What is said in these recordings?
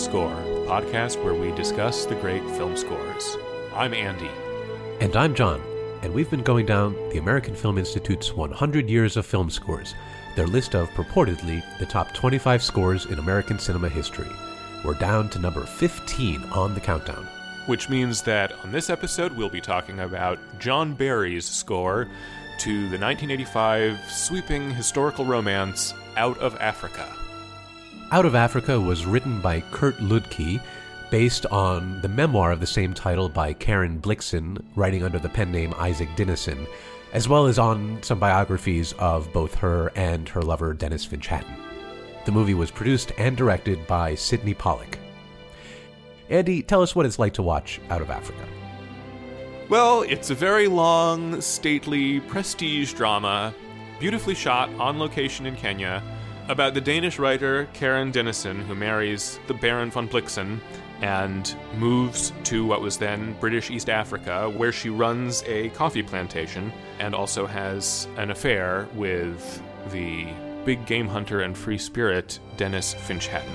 Score, the podcast where we discuss the great film scores. I'm Andy. And I'm John, and we've been going down the American Film Institute's 100 Years of Film Scores, their list of purportedly the top 25 scores in American cinema history. We're down to number 15 on the countdown. Which means that on this episode, we'll be talking about John Barry's score to the 1985 sweeping historical romance Out of Africa. Out of Africa was written by Kurt Luedtke, based on the memoir of the same title by Karen Blixen, writing under the pen name Isak Dinesen, as well as on some biographies of both her and her lover Denys Finch Hatton. The movie was produced and directed by Sydney Pollack. Andy, tell us what it's like to watch Out of Africa. Well, it's a very long, stately, prestige drama, beautifully shot on location in Kenya, about the Danish writer Karen Dinesen, who marries the Baron von Blixen and moves to what was then British East Africa, where she runs a coffee plantation and also has an affair with the big game hunter and free spirit Dennis Finch Hatton.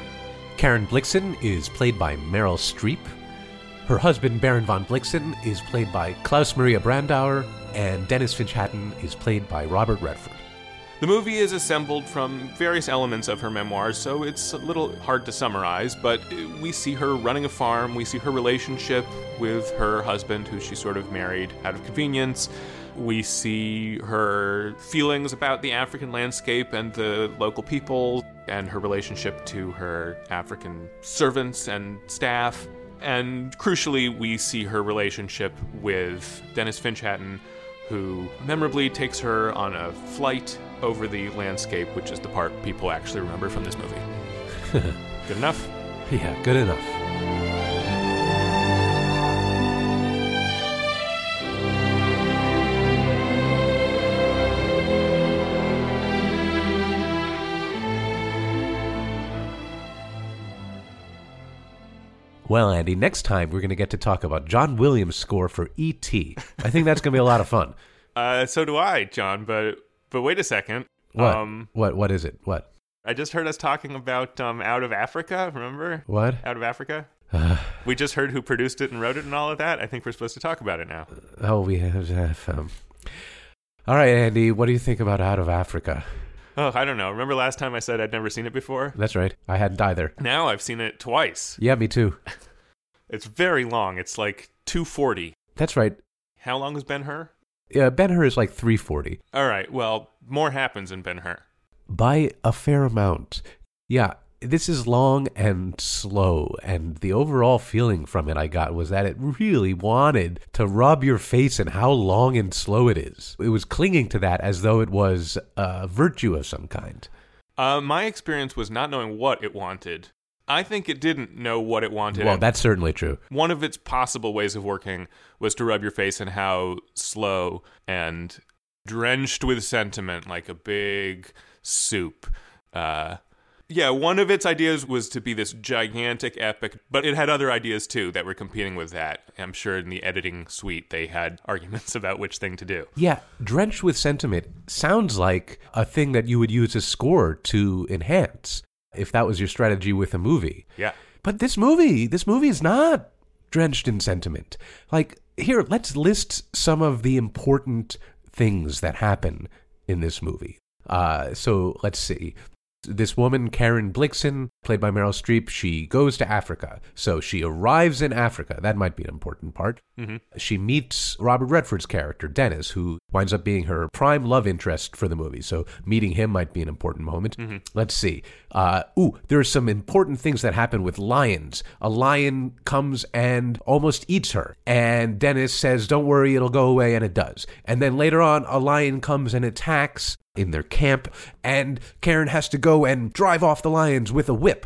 Karen Blixen is played by Meryl Streep. Her husband, Baron von Blixen, is played by Klaus Maria Brandauer, and Dennis Finch Hatton is played by Robert Redford. The movie is assembled from various elements of her memoirs, so it's a little hard to summarize, but we see her running a farm, we see her relationship with her husband, who she sort of married out of convenience. We see her feelings about the African landscape and the local people, and her relationship to her African servants and staff. And crucially, we see her relationship with Dennis Finch Hatton, who memorably takes her on a flight over the landscape, which is the part people actually remember from this movie. Good enough? Yeah, good enough. Well, Andy, next time we're going to get to talk about John Williams' score for E.T. I think that's going to be a lot of fun. Uh, so do I, John. But but wait a second. What? Um, what? What is it? What? I just heard us talking about um, Out of Africa. Remember? What? Out of Africa. we just heard who produced it and wrote it and all of that. I think we're supposed to talk about it now. Oh, we have. have um... All right, Andy. What do you think about Out of Africa? Oh, I don't know. Remember last time I said I'd never seen it before? That's right. I hadn't either. Now I've seen it twice. Yeah, me too. It's very long. It's like 240. That's right. How long has Ben Hur? Yeah, Ben Hur is like 340 All right. Well, more happens in Ben Hur. by a fair amount. Yeah, this is long and slow, and the overall feeling from it I got was that it really wanted to rub your face in how long and slow it is. It was clinging to that as though it was a virtue of some kind. Uh, my experience was not knowing what it wanted. I think it didn't know what it wanted. Well, that's certainly true. one of its possible ways of working was to rub your face in how slow and drenched with sentiment, like a big soup. Uh, yeah, one of its ideas was to be this gigantic epic, but it had other ideas too that were competing with that. I'm sure in the editing suite they had arguments about which thing to do. Yeah, drenched with sentiment sounds like a thing that you would use a score to enhance if that was your strategy with a movie. Yeah. But this movie, this movie is not drenched in sentiment. Like, here, let's list some of the important things that happen in this movie. Uh, so let's see. This woman, Karen Blixen, played by Meryl Streep, she goes to Africa. So she arrives in Africa. That might be an important part. Mhm. She meets Robert Redford's character, Dennis, who winds up being her prime love interest for the movie. So meeting him might be an important moment. Let's see. Uh, ooh, there are some important things that happen with lions. A lion comes and almost eats her. And Dennis says, Don't worry, it'll go away. And it does. And then later on, a lion comes and attacks in their camp. And Karen has to go and drive off the lions with a whip.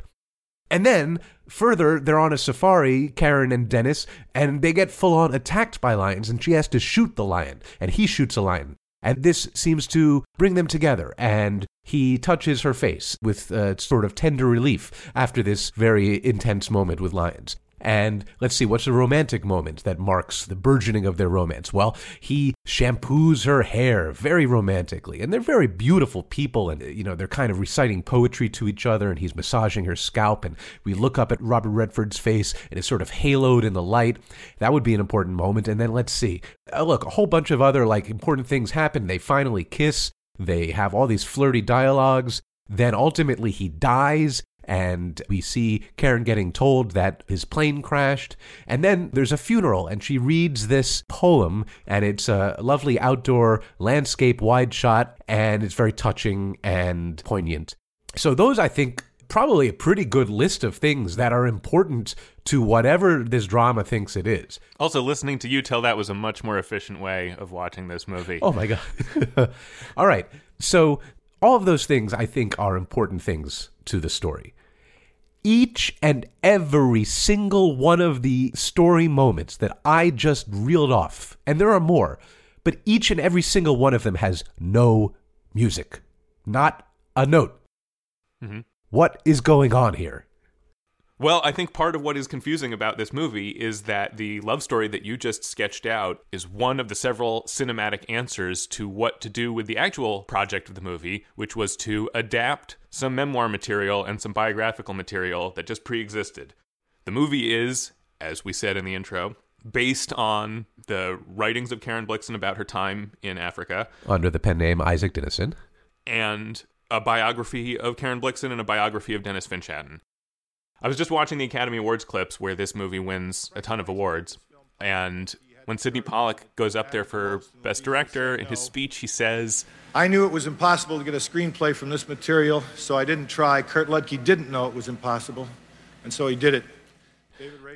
And then further, they're on a safari, Karen and Dennis, and they get full on attacked by lions, and she has to shoot the lion, and he shoots a lion. And this seems to bring them together, and he touches her face with a sort of tender relief after this very intense moment with lions. And let's see, what's the romantic moment that marks the burgeoning of their romance? Well, he shampoos her hair very romantically. And they're very beautiful people. And, you know, they're kind of reciting poetry to each other. And he's massaging her scalp. And we look up at Robert Redford's face and it's sort of haloed in the light. That would be an important moment. And then let's see. Uh, look, a whole bunch of other, like, important things happen. They finally kiss. They have all these flirty dialogues. Then ultimately he dies and we see Karen getting told that his plane crashed. And then there's a funeral, and she reads this poem, and it's a lovely outdoor landscape wide shot, and it's very touching and poignant. So, those I think probably a pretty good list of things that are important to whatever this drama thinks it is. Also, listening to you tell that was a much more efficient way of watching this movie. Oh my God. All right. So, all of those things I think are important things to the story each and every single one of the story moments that I just reeled off, and there are more, but each and every single one of them has no music, not a note. Mm-hmm. What is going on here? Well, I think part of what is confusing about this movie is that the love story that you just sketched out is one of the several cinematic answers to what to do with the actual project of the movie, which was to adapt some memoir material and some biographical material that just pre existed. The movie is, as we said in the intro, based on the writings of Karen Blixen about her time in Africa. Under the pen name Isak Dinesen. And a biography of Karen Blixen and a biography of Dennis Finch-Hatton. I was just watching the Academy Awards clips where this movie wins a ton of awards, and when Sydney Pollack goes up there for Best Director, in his speech he says, I knew it was impossible to get a screenplay from this material, so I didn't try. Kurt Luedtke didn't know it was impossible, and so he did it.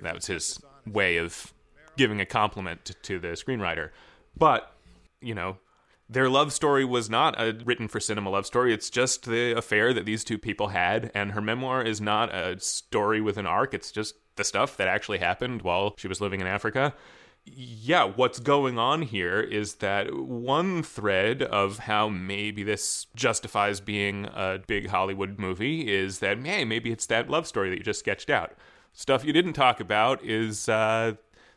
That was his way of giving a compliment to the screenwriter. But, you know, their love story was not a written for cinema love story. It's just the affair that these two people had, and her memoir is not a story with an arc. It's just the stuff that actually happened while she was living in Africa. Yeah, what's going on here is that one thread of how maybe this justifies being a big Hollywood movie is that, hey, maybe it's that love story that you just sketched out. Stuff you didn't talk about is uh,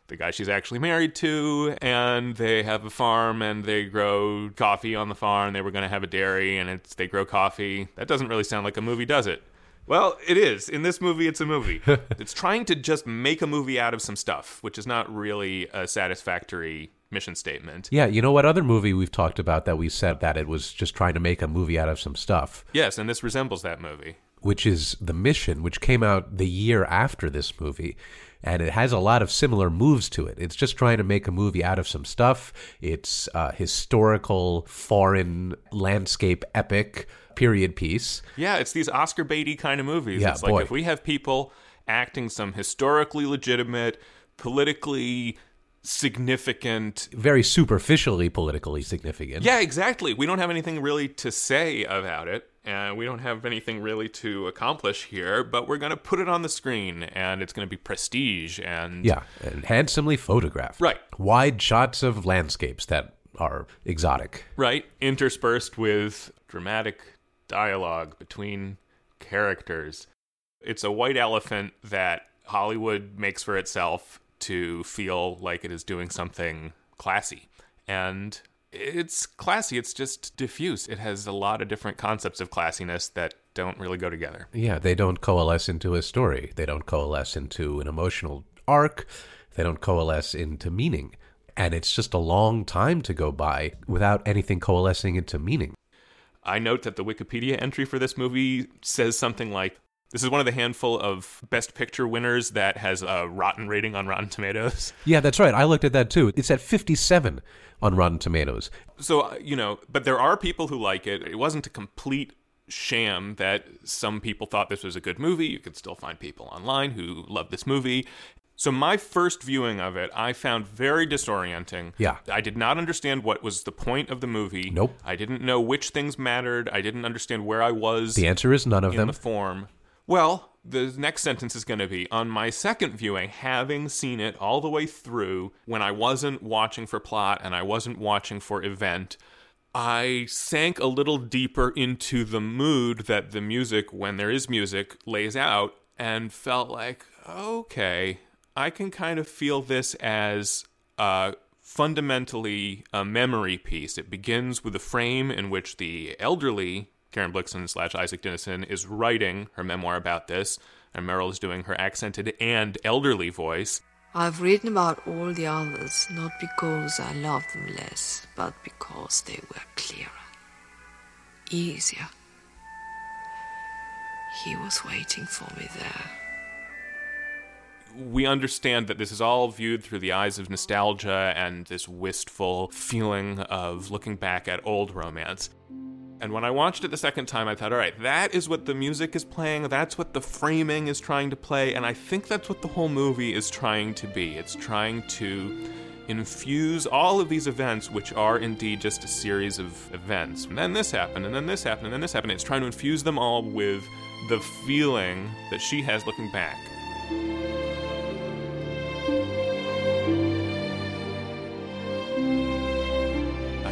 the guy she's actually married to, and they have a farm and they grow coffee on the farm. They were going to have a dairy, and it's they grow coffee. That doesn't really sound like a movie, does it? Well, it is. In this movie, it's a movie. it's trying to just make a movie out of some stuff, which is not really a satisfactory mission statement. Yeah, you know what other movie we've talked about that we said that it was just trying to make a movie out of some stuff? Yes, and this resembles that movie. Which is The Mission, which came out the year after this movie and it has a lot of similar moves to it. It's just trying to make a movie out of some stuff. It's a historical foreign landscape epic period piece. Yeah, it's these Oscar baity kind of movies. Yeah, it's like if we have people acting some historically legitimate, politically significant very superficially politically significant yeah exactly we don't have anything really to say about it and we don't have anything really to accomplish here, but we're going to put it on the screen and it's going to be prestige and yeah, and handsomely photographed. Right. Wide shots of landscapes that are exotic. Right, interspersed with dramatic dialogue between characters. It's a white elephant that Hollywood makes for itself to feel like it is doing something classy. And it's classy. It's just diffuse. It has a lot of different concepts of classiness that don't really go together. Yeah, they don't coalesce into a story. They don't coalesce into an emotional arc. They don't coalesce into meaning. And it's just a long time to go by without anything coalescing into meaning. I note that the Wikipedia entry for this movie says something like this is one of the handful of Best Picture winners that has a rotten rating on Rotten Tomatoes. Yeah, that's right. I looked at that too. It's at 57 on Rotten Tomatoes. So, uh, you know, but there are people who like it. It wasn't a complete sham that some people thought this was a good movie. You could still find people online who love this movie. So my first viewing of it, I found very disorienting. Yeah. I did not understand what was the point of the movie. Nope. I didn't know which things mattered. I didn't understand where I was. The answer is none of in them. the form. Well, the next sentence is going to be on my second viewing, having seen it all the way through when I wasn't watching for plot and I wasn't watching for event. I sank a little deeper into the mood that the music, when there is music, lays out and felt like, okay, I can kind of feel this as uh, fundamentally a memory piece. It begins with a frame in which the elderly Karen Blixen slash Isak Dinesen is writing her memoir about this, and Meryl is doing her accented and elderly voice. I've written about all the others, not because I loved them less, but because they were clearer, easier. He was waiting for me there. We understand that this is all viewed through the eyes of nostalgia and this wistful feeling of looking back at old romance. And when I watched it the second time, I thought, all right, that is what the music is playing. That's what the framing is trying to play. And I think that's what the whole movie is trying to be. It's trying to infuse all of these events, which are indeed just a series of events. And then this happened, and then this happened, and then this happened. It's trying to infuse them all with the feeling that she has looking back.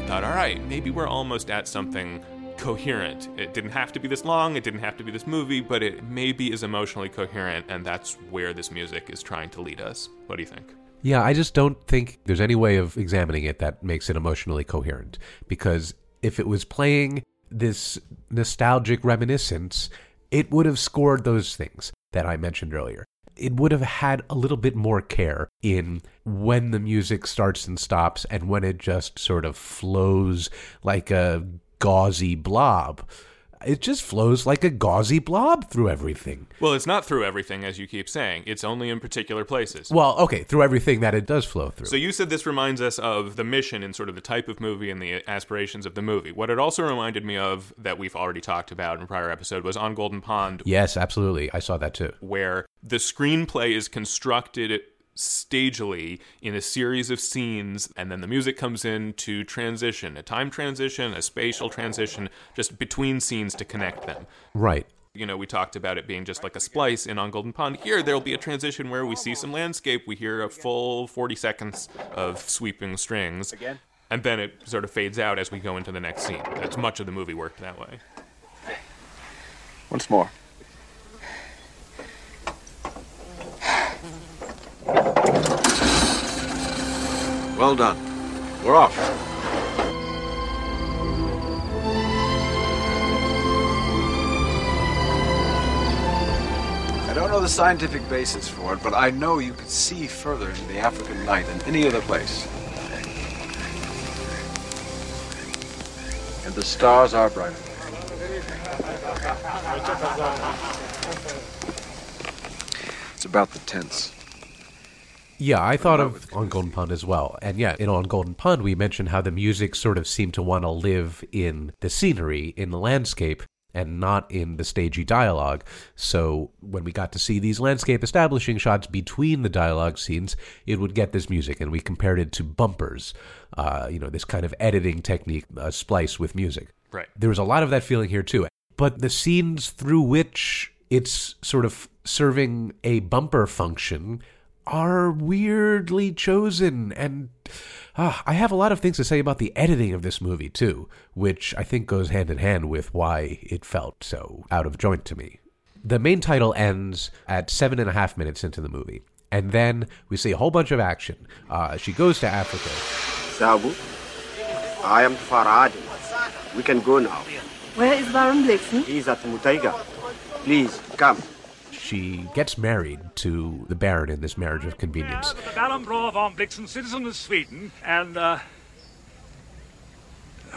Thought, all right, maybe we're almost at something coherent. It didn't have to be this long, it didn't have to be this movie, but it maybe is emotionally coherent, and that's where this music is trying to lead us. What do you think? Yeah, I just don't think there's any way of examining it that makes it emotionally coherent. Because if it was playing this nostalgic reminiscence, it would have scored those things that I mentioned earlier. It would have had a little bit more care in when the music starts and stops and when it just sort of flows like a gauzy blob. It just flows like a gauzy blob through everything. Well, it's not through everything, as you keep saying. It's only in particular places. Well, okay, through everything that it does flow through. So you said this reminds us of the mission and sort of the type of movie and the aspirations of the movie. What it also reminded me of that we've already talked about in a prior episode was on Golden Pond. Yes, absolutely. I saw that too. Where the screenplay is constructed stagely in a series of scenes, and then the music comes in to transition a time transition, a spatial transition, just between scenes to connect them. Right. You know, we talked about it being just like a splice in On Golden Pond. Here, there'll be a transition where we see some landscape, we hear a full 40 seconds of sweeping strings. Again? And then it sort of fades out as we go into the next scene. That's much of the movie worked that way. Once more. Well done. We're off. I don't know the scientific basis for it, but I know you could see further into the African night than any other place. And the stars are brighter. It's about the tents. Yeah, I thought of On Golden Pond as well. And yeah, in On Golden Pond, we mentioned how the music sort of seemed to want to live in the scenery, in the landscape, and not in the stagey dialogue. So when we got to see these landscape establishing shots between the dialogue scenes, it would get this music. And we compared it to bumpers, uh, you know, this kind of editing technique, uh, splice with music. Right. There was a lot of that feeling here too. But the scenes through which it's sort of serving a bumper function are weirdly chosen and uh, I have a lot of things to say about the editing of this movie too, which I think goes hand in hand with why it felt so out of joint to me. The main title ends at seven and a half minutes into the movie, and then we see a whole bunch of action. Uh, she goes to Africa. Sabu, I am Farah. We can go now. Where is Baron Blixen? He's at Muthaiga. Please, come. She gets married to the Baron in this marriage of convenience. the Baron Bror von Blixen, citizen of Sweden, and, uh.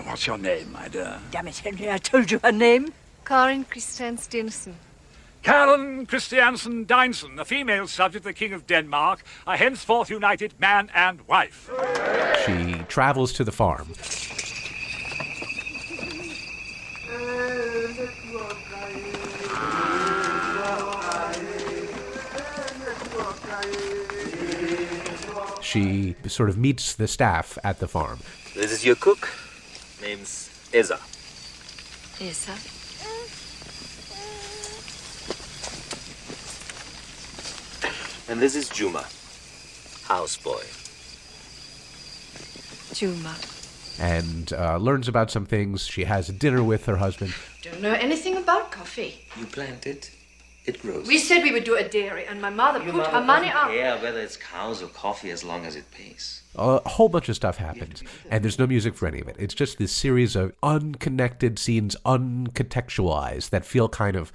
What's your name, my dear? Damn it, Henry, I told you her name. Karin Christian Stinsen. Karen Christiansen Deinsen, a female subject of the King of Denmark, are henceforth united man and wife. She travels to the farm. She sort of meets the staff at the farm. This is your cook. Name's Eza. Esa? And this is Juma. Houseboy. Juma. and uh, learns about some things. She has a dinner with her husband. Don't know anything about coffee. You plant it, It grows. We said we would do a dairy, and my mother Your put mother her money doesn't up. care whether it's cows or coffee as long as it pays. a whole bunch of stuff happens and there's no music for any of it it's just this series of unconnected scenes uncontextualized that feel kind of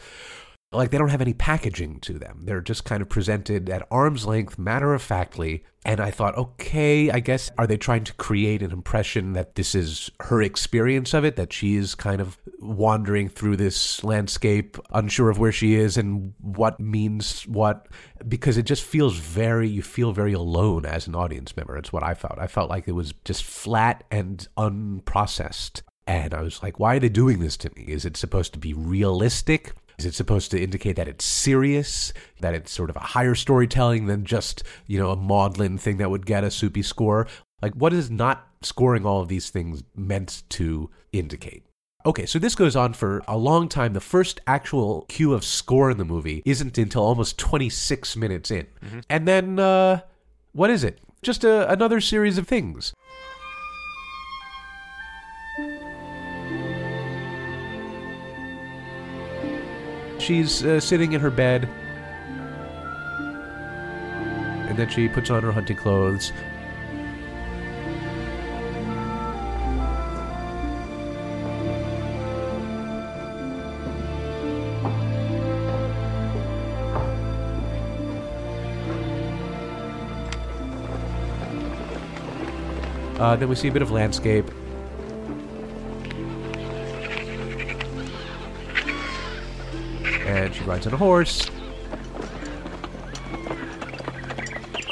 like they don't have any packaging to them. They're just kind of presented at arm's length matter of factly. And i thought okay i guess are they trying to create an impression that this is her experience of it? That she is kind of wandering through this landscape unsure of where she is and what means what? Because it just feels very you feel very alone as an audience member. It's what i felt. I felt like it was just flat and unprocessed. And i was like why are they doing this to me? Is it supposed to be realistic is it supposed to indicate that it's serious, that it's sort of a higher storytelling than just, you know, a maudlin thing that would get a soupy score? Like, what is not scoring all of these things meant to indicate? Okay, so this goes on for a long time. The first actual cue of score in the movie isn't until almost 26 minutes in. And then, uh, what is it? Just a, another series of things. She's uh, sitting in her bed, and then she puts on her hunting clothes. Uh, then we see a bit of landscape. She rides on a horse.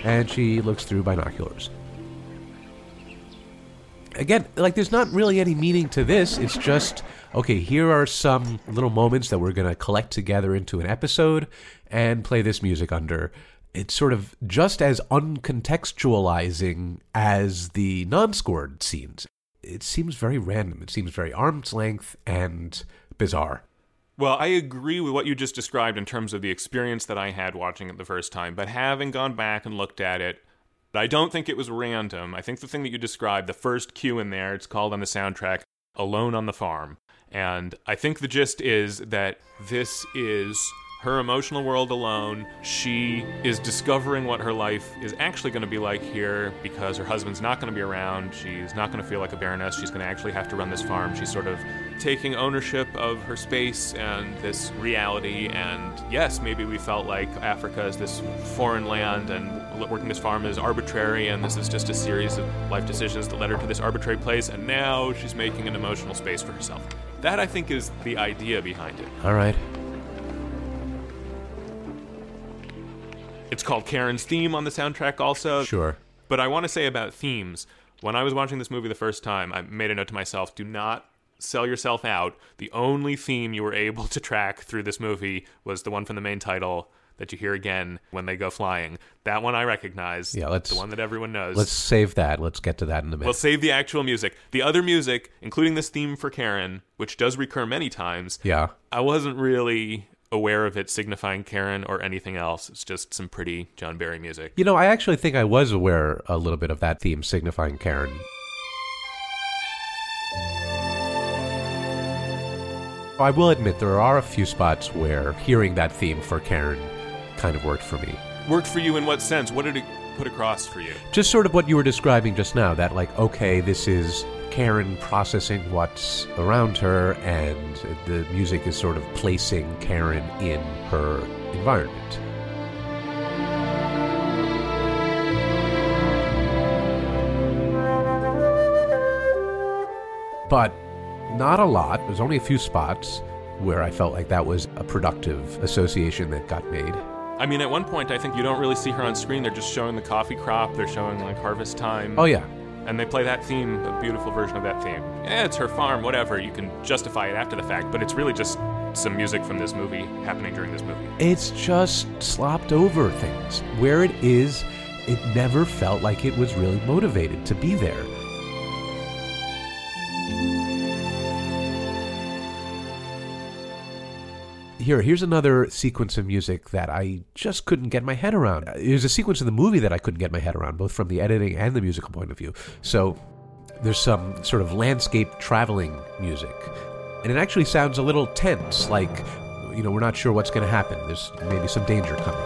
And she looks through binoculars. Again, like there's not really any meaning to this. It's just, okay, here are some little moments that we're going to collect together into an episode and play this music under. It's sort of just as uncontextualizing as the non scored scenes. It seems very random. It seems very arm's length and bizarre. Well, I agree with what you just described in terms of the experience that I had watching it the first time, but having gone back and looked at it, I don't think it was random. I think the thing that you described, the first cue in there, it's called on the soundtrack Alone on the Farm. And I think the gist is that this is her emotional world alone. She is discovering what her life is actually going to be like here because her husband's not going to be around. She's not going to feel like a baroness. She's going to actually have to run this farm. She's sort of taking ownership of her space and this reality. And yes, maybe we felt like Africa is this foreign land and working this farm is arbitrary and this is just a series of life decisions that led her to this arbitrary place. And now she's making an emotional space for herself. That, I think, is the idea behind it. All right. It's called Karen's theme on the soundtrack, also. Sure. But I want to say about themes. When I was watching this movie the first time, I made a note to myself do not sell yourself out. The only theme you were able to track through this movie was the one from the main title that you hear again when they go flying. That one I recognize. Yeah, let's- the one that everyone knows. Let's save that. Let's get to that in a minute. We'll save the actual music. The other music, including this theme for Karen, which does recur many times, yeah. I wasn't really aware of it signifying Karen or anything else. It's just some pretty John Barry music. You know, I actually think I was aware a little bit of that theme signifying Karen. I will admit there are a few spots where hearing that theme for Karen kind of worked for me. Worked for you in what sense? What did it put across for you? Just sort of what you were describing just now that, like, okay, this is Karen processing what's around her, and the music is sort of placing Karen in her environment. But not a lot. There's only a few spots where I felt like that was a productive association that got made. I mean, at one point, I think you don't really see her on screen. They're just showing the coffee crop. They're showing like harvest time. Oh, yeah. And they play that theme, a beautiful version of that theme. Yeah, it's her farm, whatever. You can justify it after the fact, but it's really just some music from this movie happening during this movie. It's just slopped over things. Where it is, it never felt like it was really motivated to be there. Here, here's another sequence of music that I just couldn't get my head around. There's a sequence in the movie that I couldn't get my head around, both from the editing and the musical point of view. So there's some sort of landscape traveling music, and it actually sounds a little tense, like You know, we're not sure what's going to happen. There's maybe some danger coming.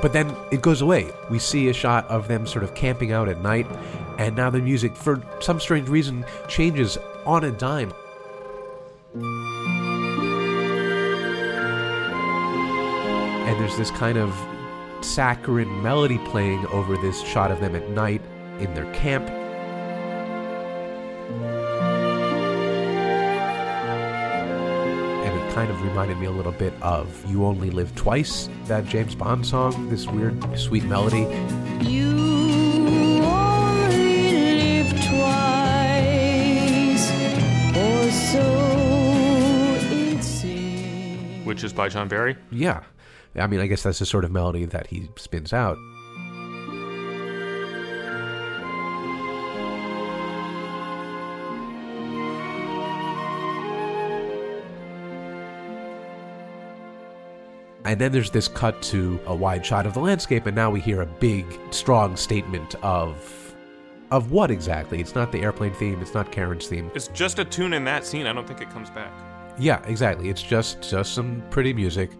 But then it goes away. We see a shot of them sort of camping out at night, and now the music, for some strange reason, changes on a dime. And there's this kind of saccharine melody playing over this shot of them at night in their camp. And it kind of reminded me a little bit of You Only Live Twice, that James Bond song, this weird, sweet melody. You Which is by John Barry. Yeah. I mean, I guess that's the sort of melody that he spins out. And then there's this cut to a wide shot of the landscape, and now we hear a big, strong statement of. Of what exactly? It's not the airplane theme, it's not Karen's theme. It's just a tune in that scene. I don't think it comes back. Yeah, exactly. It's just just some pretty music.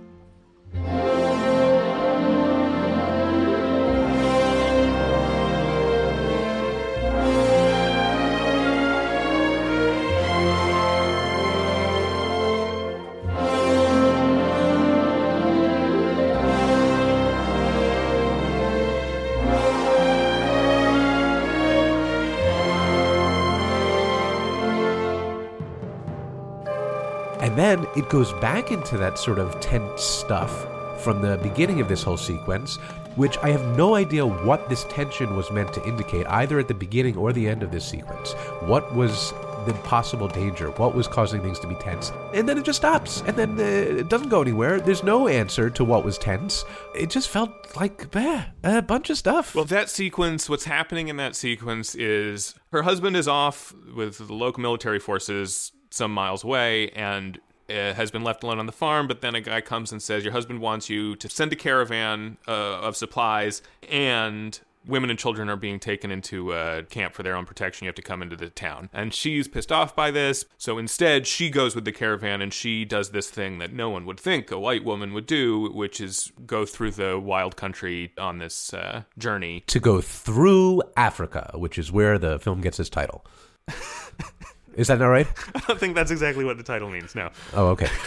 It goes back into that sort of tense stuff from the beginning of this whole sequence, which I have no idea what this tension was meant to indicate, either at the beginning or the end of this sequence. What was the possible danger? What was causing things to be tense? And then it just stops, and then uh, it doesn't go anywhere. There's no answer to what was tense. It just felt like bah, a bunch of stuff. Well, that sequence, what's happening in that sequence is her husband is off with the local military forces some miles away and uh, has been left alone on the farm. But then a guy comes and says, Your husband wants you to send a caravan uh, of supplies and. Women and children are being taken into a camp for their own protection. You have to come into the town. And she's pissed off by this. So instead, she goes with the caravan and she does this thing that no one would think a white woman would do, which is go through the wild country on this uh, journey. to go through Africa, which is where the film gets its title. is that not right? I don't think that's exactly what the title means, no. Oh, okay.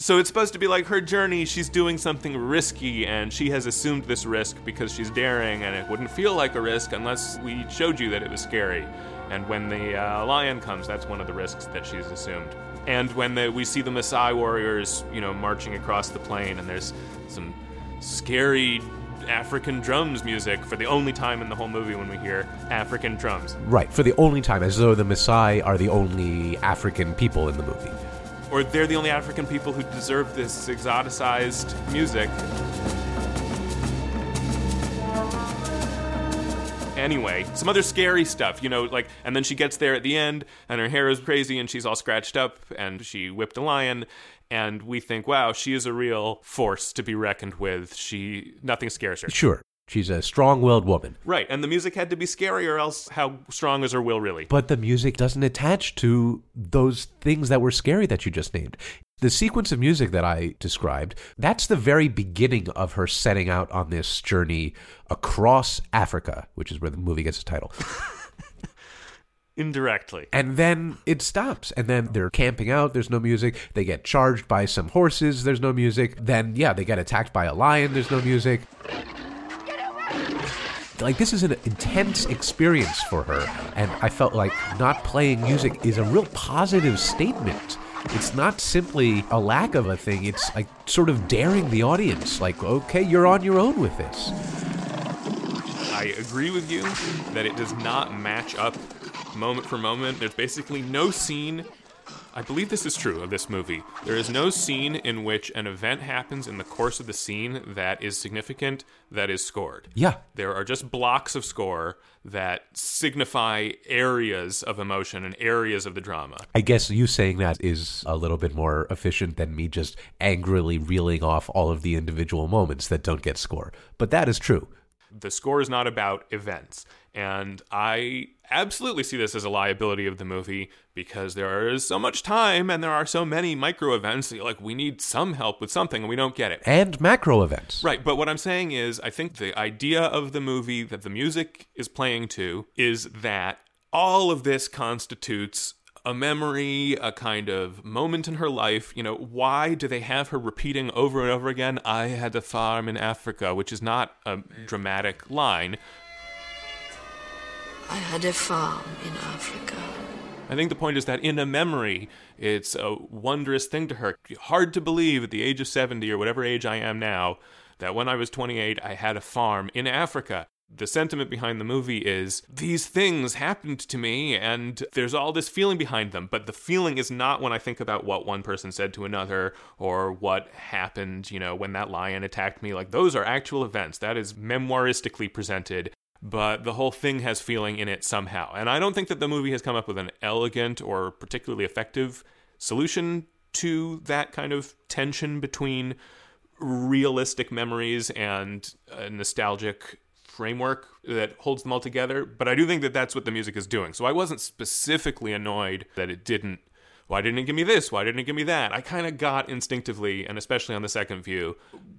So it's supposed to be like her journey. She's doing something risky, and she has assumed this risk because she's daring, and it wouldn't feel like a risk unless we showed you that it was scary. And when the uh, lion comes, that's one of the risks that she's assumed. And when the, we see the Maasai warriors, you know, marching across the plain, and there's some scary African drums music for the only time in the whole movie when we hear African drums. Right, for the only time, as though the Maasai are the only African people in the movie. Or they're the only African people who deserve this exoticized music. Anyway, some other scary stuff, you know, like, and then she gets there at the end, and her hair is crazy, and she's all scratched up, and she whipped a lion, and we think, wow, she is a real force to be reckoned with. She, nothing scares her. Sure, she's a strong willed woman. Right, and the music had to be scary, or else how strong is her will really? But the music doesn't attach to those things that were scary that you just named. The sequence of music that I described, that's the very beginning of her setting out on this journey across Africa, which is where the movie gets its title. Indirectly. And then it stops. And then they're camping out. There's no music. They get charged by some horses. There's no music. Then, yeah, they get attacked by a lion. There's no music. Like, this is an intense experience for her. And I felt like not playing music is a real positive statement. It's not simply a lack of a thing, it's like sort of daring the audience. Like, okay, you're on your own with this. I agree with you that it does not match up moment for moment. There's basically no scene. I believe this is true of this movie. There is no scene in which an event happens in the course of the scene that is significant that is scored. Yeah. There are just blocks of score that signify areas of emotion and areas of the drama. I guess you saying that is a little bit more efficient than me just angrily reeling off all of the individual moments that don't get score. But that is true. The score is not about events. And I absolutely see this as a liability of the movie because there is so much time and there are so many micro events that you're like, we need some help with something and we don't get it. And macro events. Right, but what I'm saying is, I think the idea of the movie that the music is playing to is that all of this constitutes a memory, a kind of moment in her life. You know, why do they have her repeating over and over again, I had a farm in Africa, which is not a dramatic line. I had a farm in Africa. I think the point is that in a memory, it's a wondrous thing to her. Hard to believe at the age of 70 or whatever age I am now that when I was 28, I had a farm in Africa. The sentiment behind the movie is these things happened to me and there's all this feeling behind them, but the feeling is not when I think about what one person said to another or what happened, you know, when that lion attacked me. Like those are actual events. That is memoiristically presented but the whole thing has feeling in it somehow. And I don't think that the movie has come up with an elegant or particularly effective solution to that kind of tension between realistic memories and a nostalgic framework that holds them all together. But I do think that that's what the music is doing. So I wasn't specifically annoyed that it didn't. Why didn't it give me this? Why didn't it give me that? I kind of got instinctively, and especially on the second view,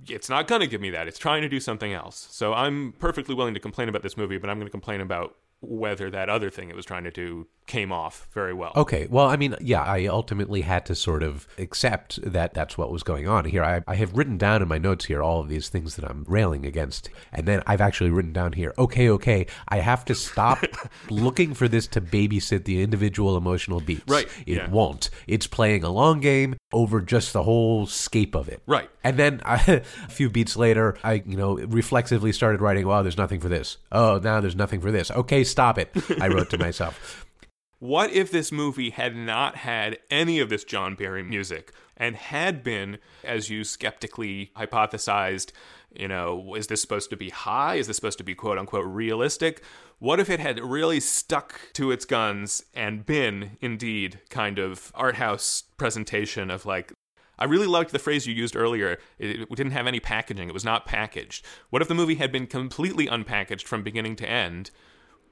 it's not going to give me that. It's trying to do something else. So I'm perfectly willing to complain about this movie, but I'm going to complain about whether that other thing it was trying to do came off very well. Okay. Well, I mean, yeah, I ultimately had to sort of accept that that's what was going on here. I, I have written down in my notes here all of these things that I'm railing against. And then I've actually written down here, okay, okay, I have to stop looking for this to babysit the individual emotional beats. Right, It yeah. won't. It's playing a long game over just the whole scape of it. Right. And then I, a few beats later, I, you know, reflexively started writing, wow, there's nothing for this. Oh, now there's nothing for this. Okay, stop it. I wrote to myself. What if this movie had not had any of this John Barry music and had been, as you skeptically hypothesized, you know, is this supposed to be high? Is this supposed to be quote unquote realistic? What if it had really stuck to its guns and been indeed kind of art house presentation of like I really liked the phrase you used earlier. It, didn't have any packaging. It was not packaged. What if the movie had been completely unpackaged from beginning to end?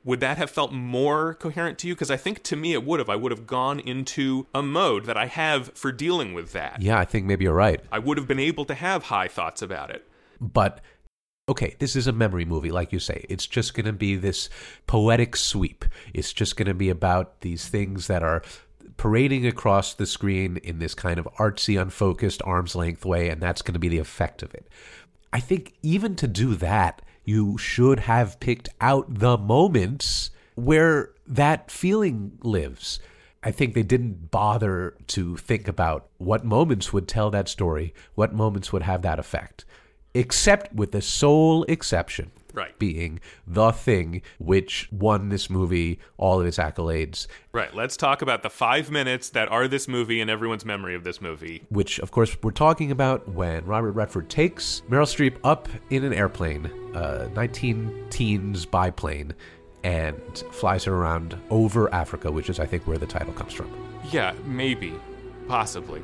Would that have felt more coherent to you? Because I think to me it would have. I would have gone into a mode that I have for dealing with that. Yeah, I think maybe you're right. I would have been able to have high thoughts about it. But okay, this is a memory movie, like you say. It's just going to be this poetic sweep. It's just going to be about these things that are parading across the screen in this kind of artsy, unfocused, arm's length way, and that's going to be the effect of it. I think even to do that, you should have picked out the moments where that feeling lives. I think they didn't bother to think about what moments would tell that story, what moments would have that effect, except with the sole exception Right. being the thing which won this movie all of its accolades, Right. Let's talk about the five minutes that are this movie and everyone's memory of this movie. which of course we're talking about when Robert Redford takes Meryl Streep up in an airplane, uh, 19 teens biplane, and flies her around over Africa, which is I think where the title comes from. Yeah, maybe. Possibly.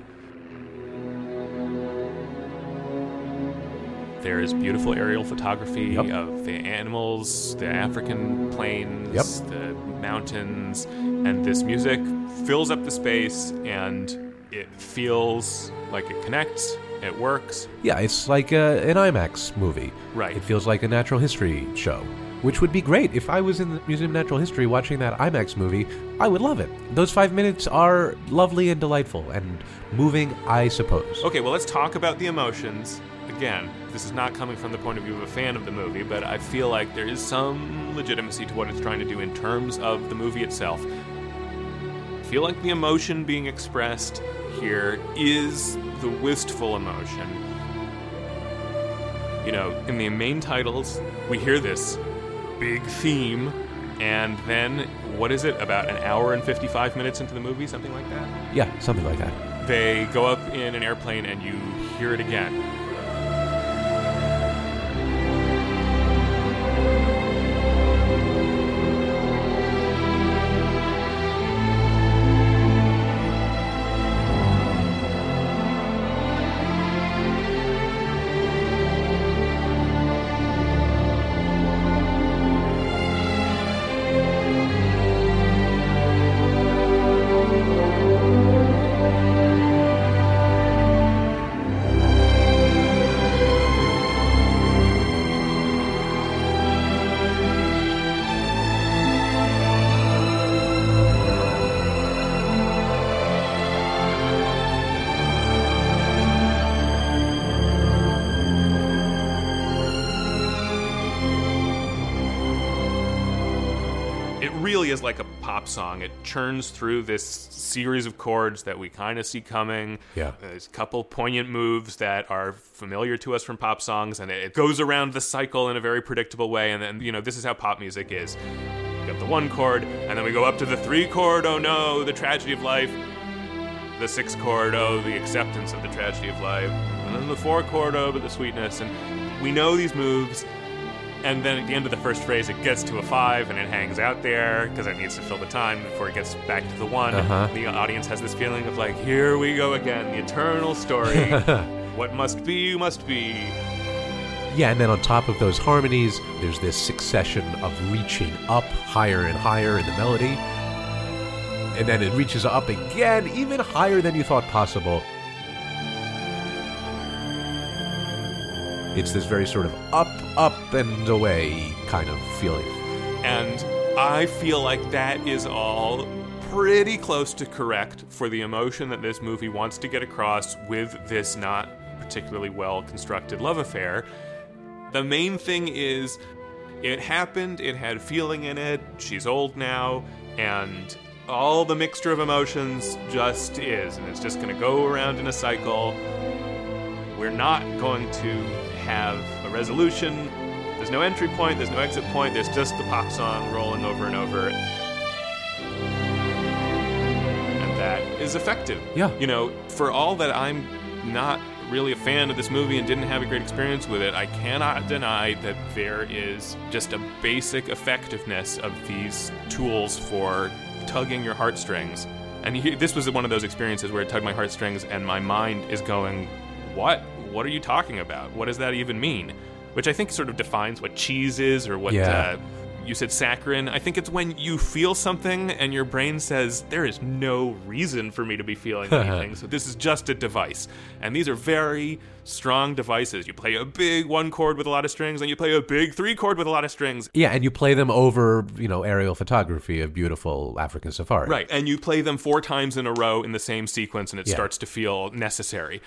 There is beautiful aerial photography Yep. of the animals, the African plains, Yep. the mountains, and this music fills up the space and it feels like it connects, it works. Yeah, it's like a, an IMAX movie. Right. It feels like a natural history show, which would be great. If I was in the Museum of Natural History watching that IMAX movie, I would love it. Those five minutes are lovely and delightful and moving, I suppose. Okay, well, let's talk about the emotions. Again, this is not coming from the point of view of a fan of the movie, but I feel like there is some legitimacy to what it's trying to do in terms of the movie itself. I feel like the emotion being expressed here is the wistful emotion. You know, in the main titles, we hear this big theme, and then, what is it, about an hour and 55 minutes into the movie, something like that? Yeah, something like that. they go up in an airplane and you hear it again. Really is like a pop song. It churns through this series of chords that we kind of see coming. Yeah. There's a couple poignant moves that are familiar to us from pop songs, and it goes around the cycle in a very predictable way. And then, you know, this is how pop music is. We got the one chord, and then we go up to the three chord, oh no, the tragedy of life. The six chord, oh, the acceptance of the tragedy of life. And then the four chord, oh, but the sweetness. And we know these moves. And then at the end of the first phrase, it gets to a five and it hangs out there because it needs to fill the time before it gets back to the one. Uh-huh. The audience has this feeling of like, here we go again, the eternal story. what must be, must be. Yeah, and then on top of those harmonies, there's this succession of reaching up higher and higher in the melody. And then it reaches up again, even higher than you thought possible. It's this very sort of up, up, and away kind of feeling. And I feel like that is all pretty close to correct for the emotion that this movie wants to get across with this not particularly well constructed love affair. The main thing is it happened, it had feeling in it, she's old now, and all the mixture of emotions just is, and it's just gonna go around in a cycle. We're not going to have a resolution. There's no entry point, there's no exit point, there's just the pop song rolling over and over. And that is effective. Yeah. You know, for all that I'm not really a fan of this movie and didn't have a great experience with it, I cannot deny that there is just a basic effectiveness of these tools for tugging your heartstrings. And he, this was one of those experiences where it tugged my heartstrings and my mind is going, What? What are you talking about? What does that even mean? Which I think sort of defines what cheese is or what Yeah. uh, you said saccharine. I think it's when you feel something and your brain says, there is no reason for me to be feeling anything. so this is just a device. And these are very strong devices. You play a big one chord with a lot of strings, and you play a big three chord with a lot of strings. Yeah, and you play them over, you know, aerial photography of beautiful African safari. Right. And you play them four times in a row in the same sequence, and it Yeah. starts to feel necessary.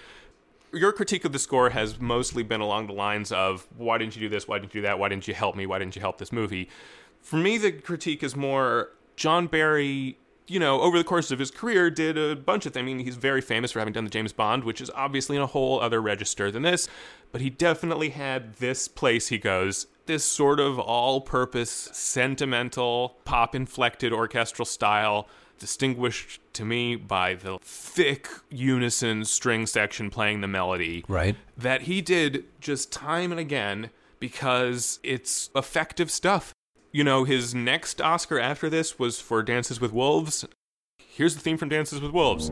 Your critique of the score has mostly been along the lines of why didn't you do this? Why didn't you do that? Why didn't you help me? Why didn't you help this movie? For me, the critique is more John Barry. You know, over the course of his career, did a bunch of things. I mean, he's very famous for having done the James Bond, which is obviously in a whole other register than this. But he definitely had this place he goes, this sort of all purpose, sentimental, pop inflected orchestral style distinguished to me by the thick unison string section playing the melody. Right. That he did just time and again because it's effective stuff. You know, his next Oscar after this was for Dances with Wolves. Here's the theme from Dances with Wolves.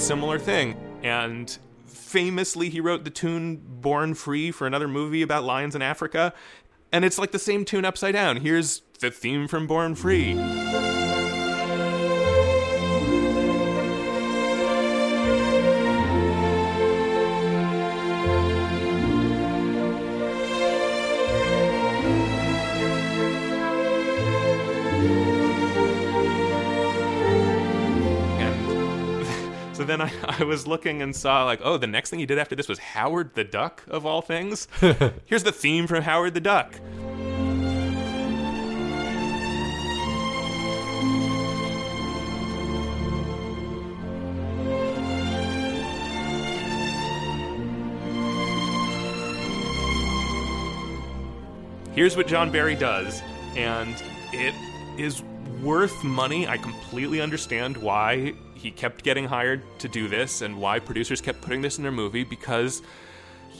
A similar thing. And famously, he wrote the tune Born Free for another movie about lions in Africa. And it's like the same tune upside down. Here's the theme from Born Free. Then I, I was looking and saw, like, oh, the next thing he did after this was Howard the Duck, of all things. Here's the theme from Howard the Duck. Here's what John Barry does, and it is worth money. I completely understand why he kept getting hired to do this and why producers kept putting this in their movie because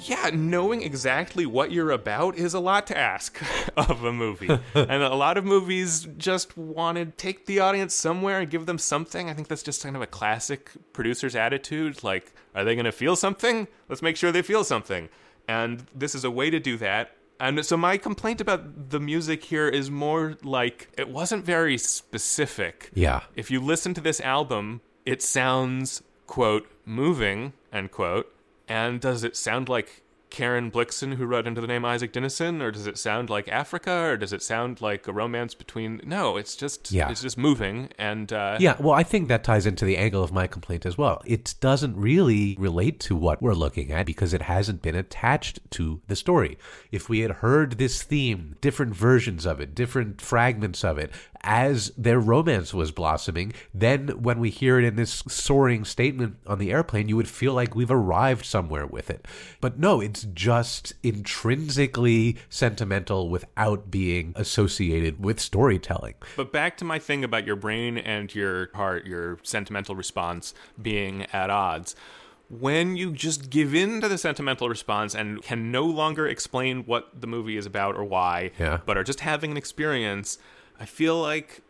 yeah, knowing exactly what you're about is a lot to ask of a movie. and a lot of movies just want to take the audience somewhere and give them something. I think that's just kind of a classic producer's attitude. Like, are they going to feel something? Let's make sure they feel something. And this is a way to do that. And so my complaint about the music here is more like it wasn't very specific. Yeah. If you listen to this album, it sounds, quote, moving, end quote. And does it sound like Karen Blixen who wrote under the name Isak Dinesen, or does it sound like Africa, or does it sound like a romance between? No, it's just Yeah. it's just moving and uh, Yeah, well, I think that ties into the angle of my complaint as well. It doesn't really relate to what we're looking at because it hasn't been attached to the story. If we had heard this theme, different versions of it, different fragments of it, as their romance was blossoming, then when we hear it in this soaring statement on the airplane, you would feel like we've arrived somewhere with it. But no, it's just intrinsically sentimental without being associated with storytelling. But back to my thing about your brain and your heart, your sentimental response being at odds. When you just give in to the sentimental response and can no longer explain what the movie is about or why, Yeah. but are just having an experience, I feel like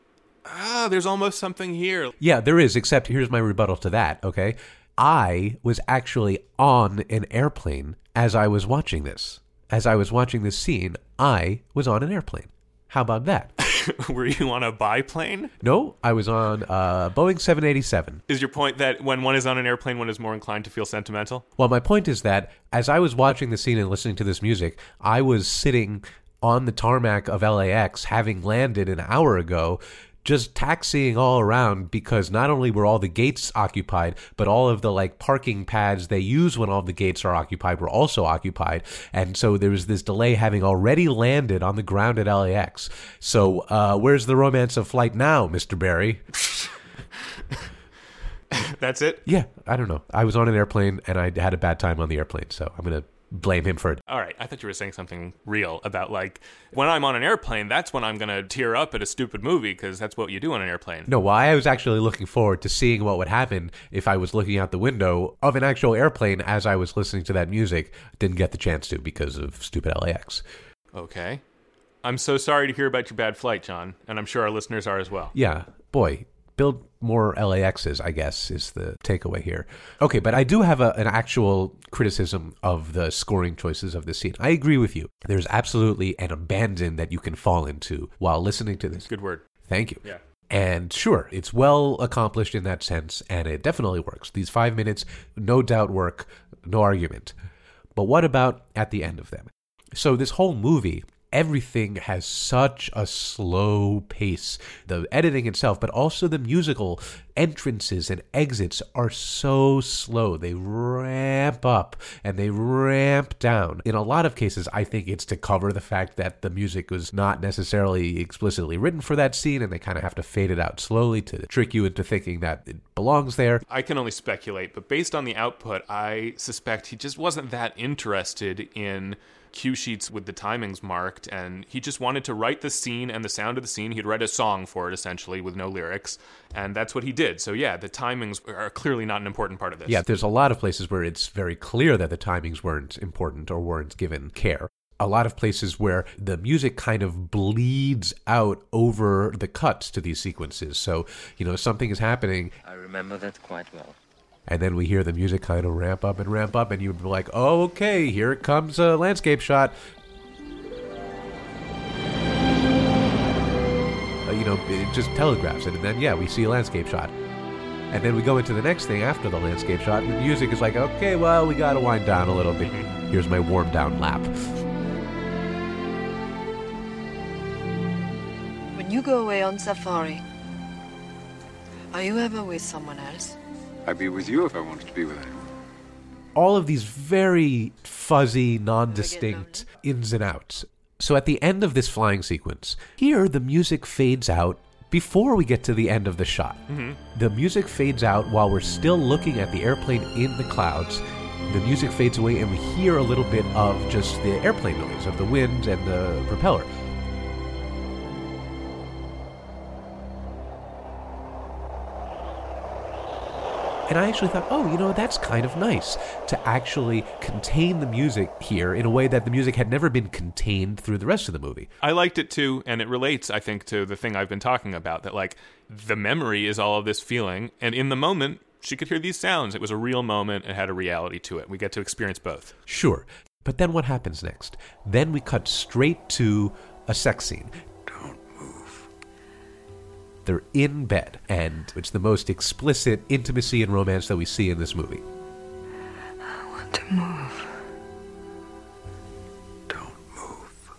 ah, there's almost something here. Yeah, there is, except here's my rebuttal to that, okay? I was actually on an airplane as I was watching this. As I was watching this scene, I was on an airplane. How about that? Were you on a biplane? No, I was on uh, Boeing 787. Is your point that when one is on an airplane, one is more inclined to feel sentimental? Well, my point is that as I was watching the scene and listening to this music, I was sitting on the tarmac of LAX, having landed an hour ago, just taxiing all around because not only were all the gates occupied, but all of the like parking pads they use when all the gates are occupied were also occupied. And so there was this delay having already landed on the ground at LAX. So uh, where's the romance of flight now, Mr. Barry? That's it? Yeah, I don't know. I was on an airplane and I had a bad time on the airplane, so I'm going to blame him for it. All right, I thought you were saying something real about like when I'm on an airplane, that's when I'm going to tear up at a stupid movie because that's what you do on an airplane. No, well, I was actually looking forward to seeing what would happen if I was looking out the window of an actual airplane as I was listening to that music. Didn't get the chance to because of stupid LAX. Okay. I'm so sorry to hear about your bad flight, John, and I'm sure our listeners are as well. Yeah, boy, build more LAXs, I guess, is the takeaway here. Okay, but I do have a, an actual criticism of the scoring choices of this scene. I agree with you. There's absolutely an abandon that you can fall into while listening to this. Good word. Thank you. Yeah. And sure, it's well accomplished in that sense, and it definitely works. These five minutes, no doubt, work, no argument. But what about at the end of them? So, this whole movie, everything has such a slow pace. The editing itself, but also the musical entrances and exits are so slow. They ramp up and they ramp down. In a lot of cases, I think it's to cover the fact that the music was not necessarily explicitly written for that scene and they kind of have to fade it out slowly to trick you into thinking that it belongs there. I can only speculate, but based on the output, I suspect he just wasn't that interested in cue sheets with the timings marked, and he just wanted to write the scene and the sound of the scene. He'd write a song for it, essentially, with no lyrics, and that's what he did. So, yeah, the timings are clearly not an important part of this. Yeah, there's a lot of places where it's very clear that the timings weren't important or weren't given care. A lot of places where the music kind of bleeds out over the cuts to these sequences. So, you know, something is happening, I remember that quite well. And then we hear the music kind of ramp up and ramp up, and you'd be like, oh, okay, here comes a landscape shot. Uh, you know, it just telegraphs it, and then, yeah, we see a landscape shot. And then we go into the next thing after the landscape shot, and the music is like, okay, well, we gotta wind down a little bit. Here's my warm down lap. When you go away on safari, are you ever with someone else? I'd be with you if I wanted to be with anyone. all of these very fuzzy, non-distinct ins and outs. So at the end of this flying sequence, here the music fades out before we get to the end of the shot. Mm-hmm. The music fades out while we're still looking at the airplane in the clouds. The music fades away and we hear a little bit of just the airplane noise of the wind and the propeller. And I actually thought, oh, you know, that's kind of nice to actually contain the music here in a way that the music had never been contained through the rest of the movie. I liked it too, and it relates, I think, to the thing I've been talking about that, like, the memory is all of this feeling, and in the moment, she could hear these sounds. It was a real moment, it had a reality to it. We get to experience both. Sure. But then what happens next? Then we cut straight to a sex scene. They're in bed, and it's the most explicit intimacy and romance that we see in this movie. I want to move. Don't move.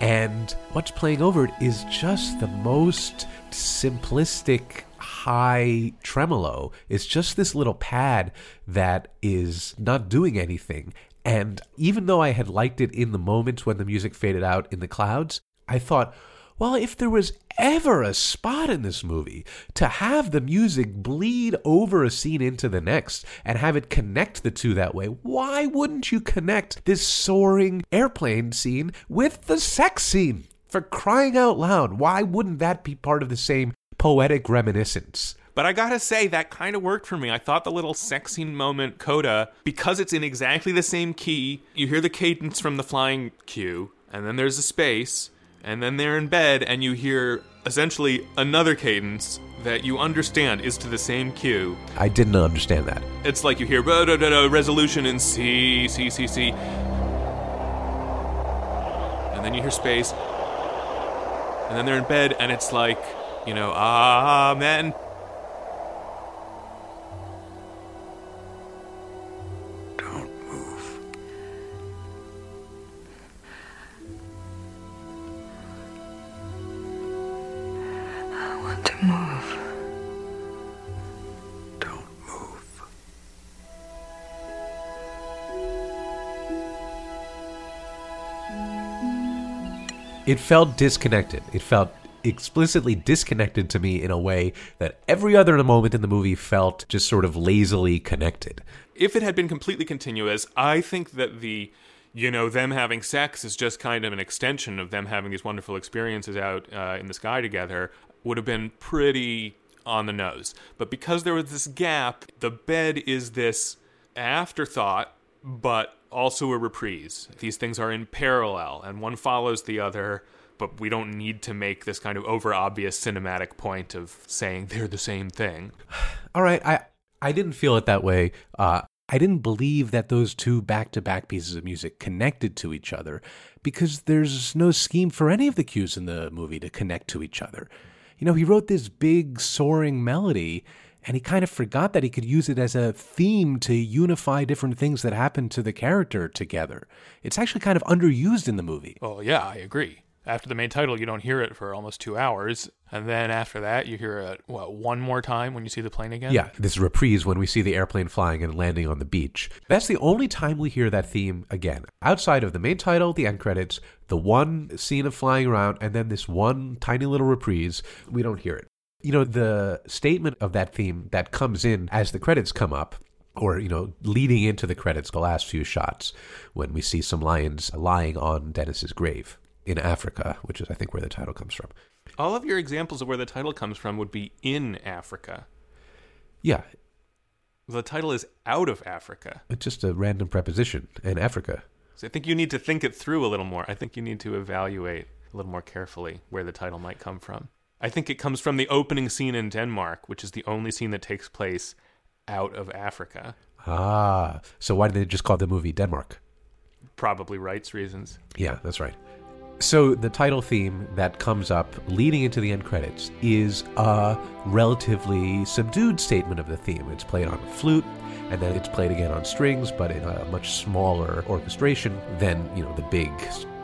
And what's playing over it is just the most simplistic high tremolo. It's just this little pad that is not doing anything. And even though I had liked it in the moments when the music faded out in the clouds, I thought, well, if there was ever a spot in this movie to have the music bleed over a scene into the next and have it connect the two that way, why wouldn't you connect this soaring airplane scene with the sex scene? For crying out loud, why wouldn't that be part of the same poetic reminiscence? But I gotta say, that kind of worked for me. I thought the little sex scene moment coda, because it's in exactly the same key, you hear the cadence from the flying cue, and then there's a space, and then they're in bed, and you hear essentially another cadence that you understand is to the same cue. I didn't understand that. It's like you hear "Blah, da, da, da, resolution in C, C, C, C. And then you hear space. And then they're in bed, and it's like, you know, ah, Amen. It felt disconnected. It felt explicitly disconnected to me in a way that every other moment in the movie felt just sort of lazily connected. If it had been completely continuous, I think that the, you know, them having sex is just kind of an extension of them having these wonderful experiences out uh, in the sky together would have been pretty on the nose. But because there was this gap, the bed is this afterthought, but also a reprise. These things are in parallel, and one follows the other, but we don't need to make this kind of over obvious cinematic point of saying they're the same thing. All right, I I didn't feel it that way. Uh, I didn't believe that those two back-to-back pieces of music connected to each other because there's no scheme for any of the cues in the movie to connect to each other. You know, he wrote this big soaring melody and he kind of forgot that he could use it as a theme to unify different things that happen to the character together. It's actually kind of underused in the movie. Oh, yeah, I agree. After the main title, you don't hear it for almost two hours. And then after that, you hear it, what, one more time when you see the plane again? Yeah, this reprise when we see the airplane flying and landing on the beach. That's the only time we hear that theme again. Outside of the main title, the end credits, the one scene of flying around, and then this one tiny little reprise, we don't hear it. You know, the statement of that theme that comes in as the credits come up, or, you know, leading into the credits, the last few shots, when we see some lions lying on Denys's grave in Africa, which is, I think, where the title comes from. All of your examples of where the title comes from would be in Africa. Yeah, The title is out of Africa. it's just a random preposition in Africa. So I think you need to think it through a little more. I think you need to evaluate a little more carefully where the title might come from. I think it comes from the opening scene in Denmark, which is the only scene that takes place out of Africa. Ah, so why did they just call the movie Denmark? Probably rights reasons. Yeah, that's right. So the title theme that comes up leading into the end credits is a relatively subdued statement of the theme. It's played on a flute and then it's played again on strings, but in a much smaller orchestration than, you know, the big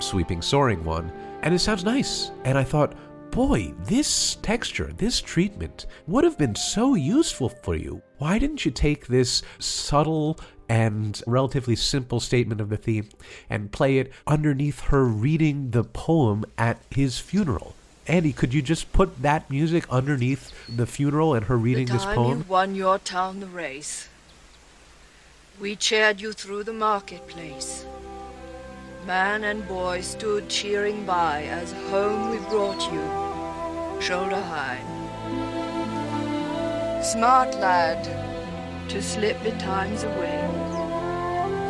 sweeping soaring one. And it sounds nice. And I thought, boy, this texture, this treatment would have been so useful for you. Why didn't you take this subtle and relatively simple statement of the theme and play it underneath her reading the poem at his funeral? Andy, could you just put that music underneath the funeral and her reading the this poem? you won your town the race, we cheered you through the marketplace. Man and boy stood cheering by as home we brought you, shoulder high. Smart lad, to slip the times away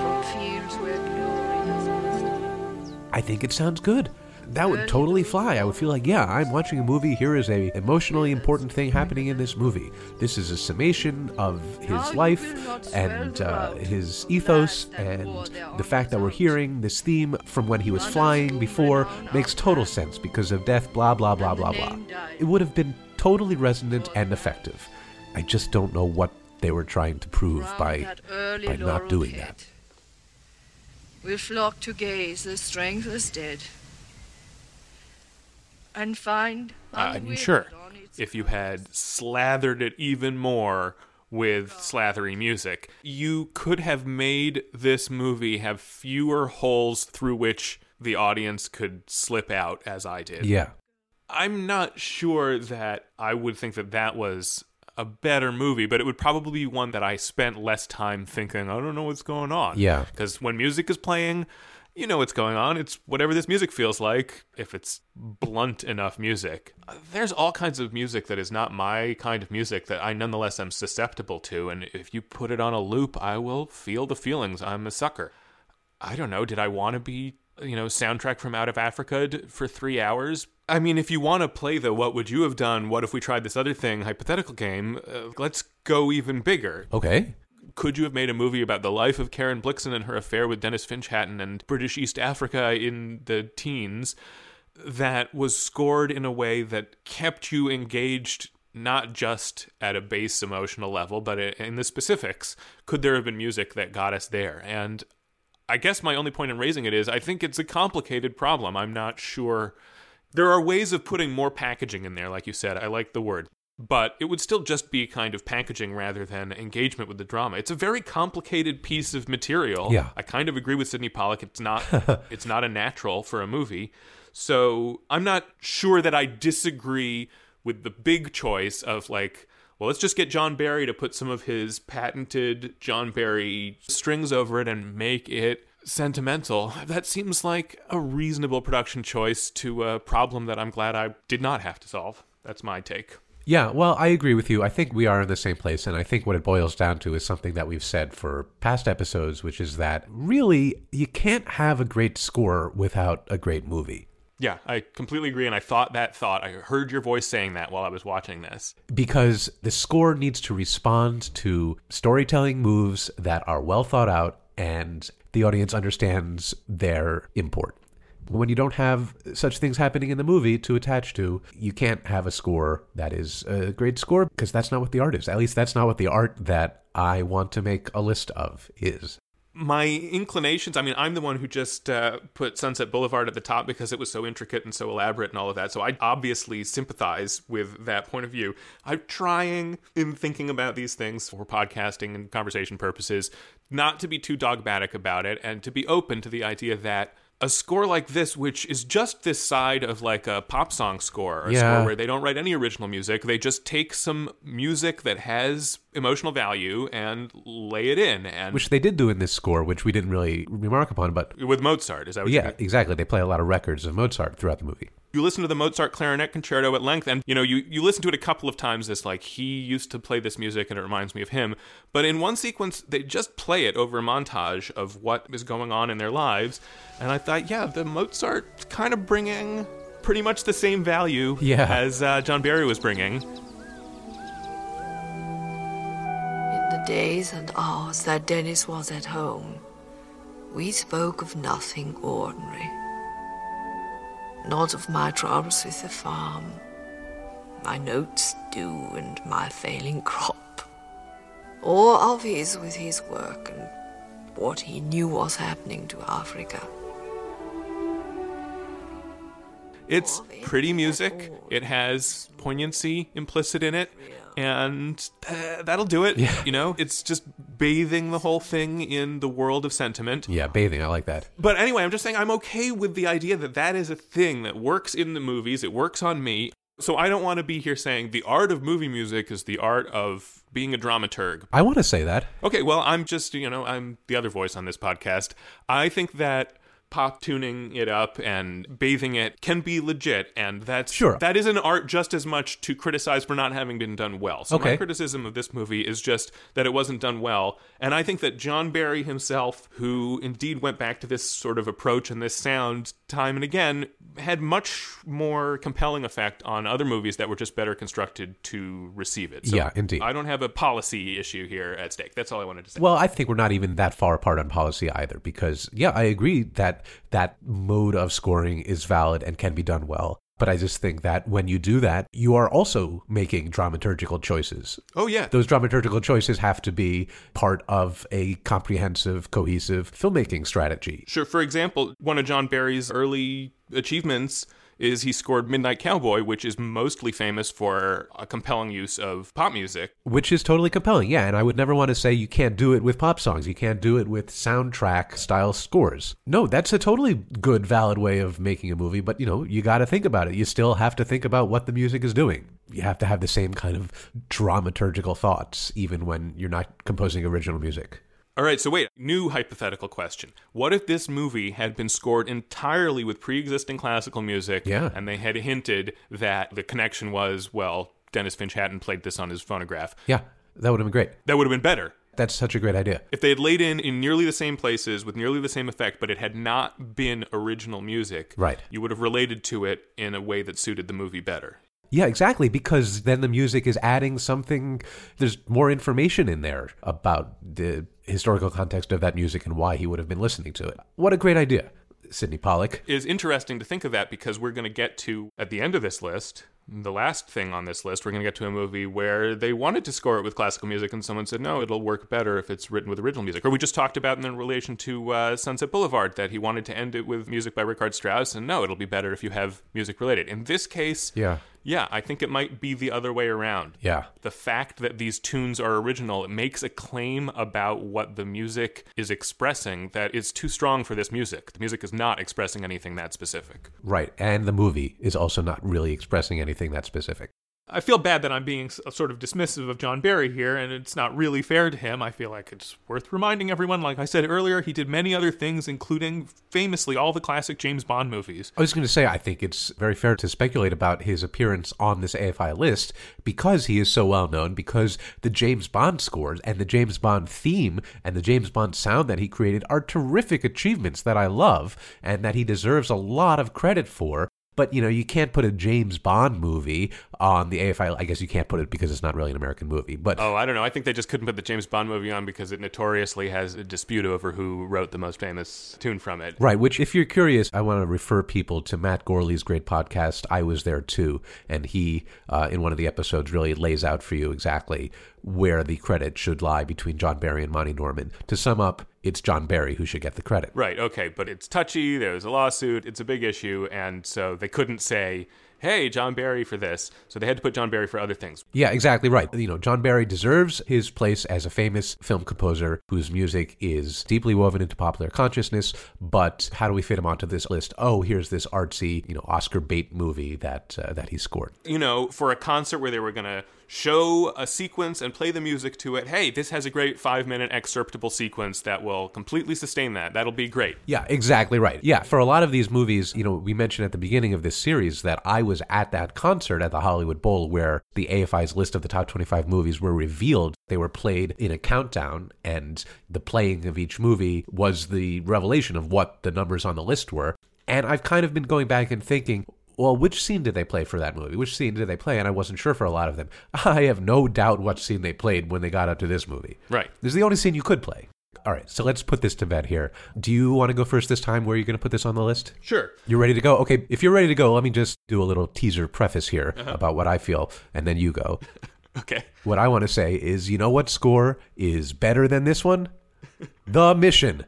from fields where glory has passed. I think it sounds good. That would totally fly. I would feel like, yeah, I'm watching a movie. Here is a emotionally important thing happening in this movie. This is a summation of his life and uh, his ethos, and the fact that we're hearing this theme from when he was flying before makes total sense because of death. Blah blah blah blah blah. It would have been totally resonant and effective. I just don't know what they were trying to prove by by not doing that. We'll flock to gaze the strengthless dead. And find. Uh, unwithered sure, if you had slathered it even more with slathery music, you could have made this movie have fewer holes through which the audience could slip out, as I did. Yeah. I'm not sure that I would think that that was a better movie, but it would probably be one that I spent less time thinking, I don't know what's going on. Yeah. Because when music is playing, you know what's going on. It's whatever this music feels like, if it's blunt enough music. There's all kinds of music that is not my kind of music that I nonetheless am susceptible to, and if you put it on a loop, I will feel the feelings. I'm a sucker. I don't know. Did I want to be, you know, soundtrack from Out of Africa for three hours? I mean, if you want to play the what would you have done, what if we tried this other thing hypothetical game, uh, let's go even bigger. Okay. Could you have made a movie about the life of Karen Blixen and her affair with Denys Finch Hatton and British East Africa in the teens that was scored in a way that kept you engaged not just at a base emotional level, but in the specifics? Could there have been music that got us there? And I guess my only point in raising it is I think it's a complicated problem. I'm not sure. There are ways of putting more packaging in there, like you said. I like the word. But it would still just be kind of packaging rather than engagement with the drama. It's a very complicated piece of material. Yeah. I kind of agree with Sydney Pollack. It's not it's not a natural for a movie. So I'm not sure that I disagree with the big choice of like, well, let's just get John Barry to put some of his patented John Barry strings over it and make it sentimental. That seems like a reasonable production choice to a problem that I'm glad I did not have to solve. That's my take. Yeah, well, I agree with you. I think we are in the same place. And I think what it boils down to is something that we've said for past episodes, which is that really you can't have a great score without a great movie. Yeah, I completely agree. And I thought that thought. I heard your voice saying that while I was watching this. Because the score needs to respond to storytelling moves that are well thought out and the audience understands their import. When you don't have such things happening in the movie to attach to, you can't have a score that is a great score because that's not what the art is. At least that's not what the art that I want to make a list of is. my inclinations i mean i'm the one who just uh, put sunset boulevard at the top because it was so intricate and so elaborate and all of that so i obviously sympathize with that point of view i'm trying in thinking about these things for podcasting and conversation purposes not to be too dogmatic about it and to be open to the idea that a score like this, which is just this side of like a pop song score, or a Yeah. score where they don't write any original music, they just take some music that has emotional value and lay it in. And Which they did do in this score, which we didn't really remark upon, but with Mozart, is that what yeah, exactly. They play a lot of records of Mozart throughout the movie. you listen to the Mozart clarinet concerto at length, and you know you you listen to it a couple of times. This like he used to play this music, and it reminds me of him. But in one sequence, they just play it over a montage of what is going on in their lives, and I thought, yeah, the Mozart kind of bringing pretty much the same value Yeah. as uh, John Barry was bringing. Days and hours that Denys was at home, we spoke of nothing ordinary. Not of my troubles with the farm, my notes due, and my failing crop, or of his with his work and what he knew was happening to Africa. It's pretty music. It has poignancy implicit in it, and uh, that'll do it. Yeah. You know, it's just bathing the whole thing in the world of sentiment. Yeah, bathing. I like that. But anyway, I'm just saying I'm okay with the idea that that is a thing that works in the movies. It works on me. So I don't want to be here saying the art of movie music is the art of being a dramaturg. I want to say that. Okay, well, I'm just, you know, I'm the other voice on this podcast. I think that pop tuning it up and bathing it can be legit and that's Sure. that is an art just as much to criticize for not having been done well. So my criticism of this movie is just that it wasn't done well and i think that john barry himself who indeed went back to this sort of approach and this sound time and again had much more compelling effect on other movies that were just better constructed to receive it. So Yeah, indeed. i don't have a policy issue here at stake. That's all i wanted to say. Well, I think we're not even that far apart on policy either, because yeah, I agree that that mode of scoring is valid and can be done well. But I just think that when you do that, you are also making dramaturgical choices. oh yeah Those dramaturgical choices have to be part of a comprehensive, cohesive filmmaking strategy. Sure. For example, one of John Barry's early achievements is he scored Midnight Cowboy, which is mostly famous for a compelling use of pop music. Which is totally compelling, yeah. And I would never want to say you can't do it with pop songs. You can't do it with soundtrack style scores. No, that's a totally good, valid way of making a movie, but you know, you got to think about it. You still have to think about what the music is doing. You have to have the same kind of dramaturgical thoughts, even when you're not composing original music. All right, so wait, new hypothetical question. What if this movie had been scored entirely with pre existing classical music Yeah. and they had hinted that the connection was, well, Denys Finch Hatton played this on his phonograph? Yeah, that would have been great. That would have been better. That's such a great idea. If they had laid in in nearly the same places with nearly the same effect, but it had not been original music, Right. you would have related to it in a way that suited the movie better. Yeah, exactly. Because then the music is adding something. There's more information in there about the historical context of that music and why he would have been listening to it. What a great idea, Sydney Pollack. It is interesting to think of that because we're going to get to, at the end of this list, the last thing on this list, we're going to get to a movie where they wanted to score it with classical music and someone said, no, it'll work better if it's written with original music. Or we just talked about in relation to uh, Sunset Boulevard that he wanted to end it with music by Richard Strauss, and no, it'll be better if you have music related. In this case, Yeah. Yeah, I think it might be the other way around. Yeah. The fact that these tunes are original, it makes a claim about what the music is expressing that is too strong for this music. The music is not expressing anything that specific. Right. And the movie is also not really expressing anything that specific. I feel bad that I'm being sort of dismissive of John Barry here, and it's not really fair to him. I feel like it's worth reminding everyone, like I said earlier, he did many other things, including famously all the classic James Bond movies. I was going to say, I think it's very fair to speculate about his appearance on this AFI list because he is so well known, because the James Bond scores and the James Bond theme and the James Bond sound that he created are terrific achievements that I love and that he deserves a lot of credit for. But, you know, you can't put a James Bond movie on the AFI. I guess you can't put it because it's not really an American movie. But Oh, I don't know. I think they just couldn't put the James Bond movie on because it notoriously has a dispute over who wrote the most famous tune from it. Right, which, if you're curious, I want to refer people to Matt Gourley's great podcast, I Was There Too. And he, uh, in one of the episodes, really lays out for you exactly where the credit should lie between John Barry and Monty Norman. To sum up, it's John Barry who should get the credit. Right, okay, but it's touchy, there's a lawsuit, it's a big issue, and so they couldn't say, hey, John Barry for this. So they had to put John Barry for other things. Yeah, exactly right. You know, John Barry deserves his place as a famous film composer whose music is deeply woven into popular consciousness. But how do we fit him onto this list? Oh, here's this artsy, you know, Oscar bait movie that uh, that he scored. You know, for a concert where they were going to show a sequence and play the music to it, hey, this has a great five minute excerptable sequence that will completely sustain that. That'll be great. Yeah, exactly right. Yeah, for a lot of these movies, you know, we mentioned at the beginning of this series that I was at that concert at the Hollywood Bowl where the AFI's list of the top 25 movies were revealed. They were played in a countdown, and the playing of each movie was the revelation of what the numbers on the list were. And I've kind of been going back and thinking, well, which scene did they play for that movie? Which scene did they play? And I wasn't sure for a lot of them. I have no doubt what scene they played when they got up to this movie. Right. This is the only scene you could play. All right, so let's put this to bed here. Do you want to go first this time? Where are you going to put this on the list? Sure. You're ready to go? Okay, if you're ready to go, let me just do a little teaser preface here Uh-huh. about what I feel, and then you go. Okay. What I want to say is, you know what score is better than this one? The Mission.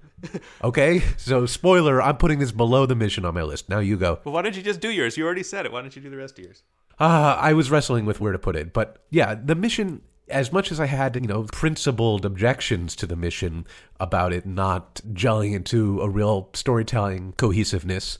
Okay? So, spoiler, I'm putting this below The Mission on my list. Now you go. Well, why don't you just do yours? You already said it. Why don't you do the rest of yours? Uh, I was wrestling with where to put it, but yeah, the mission. As much as I had, you know, principled objections to the mission about it not gelling into a real storytelling cohesiveness,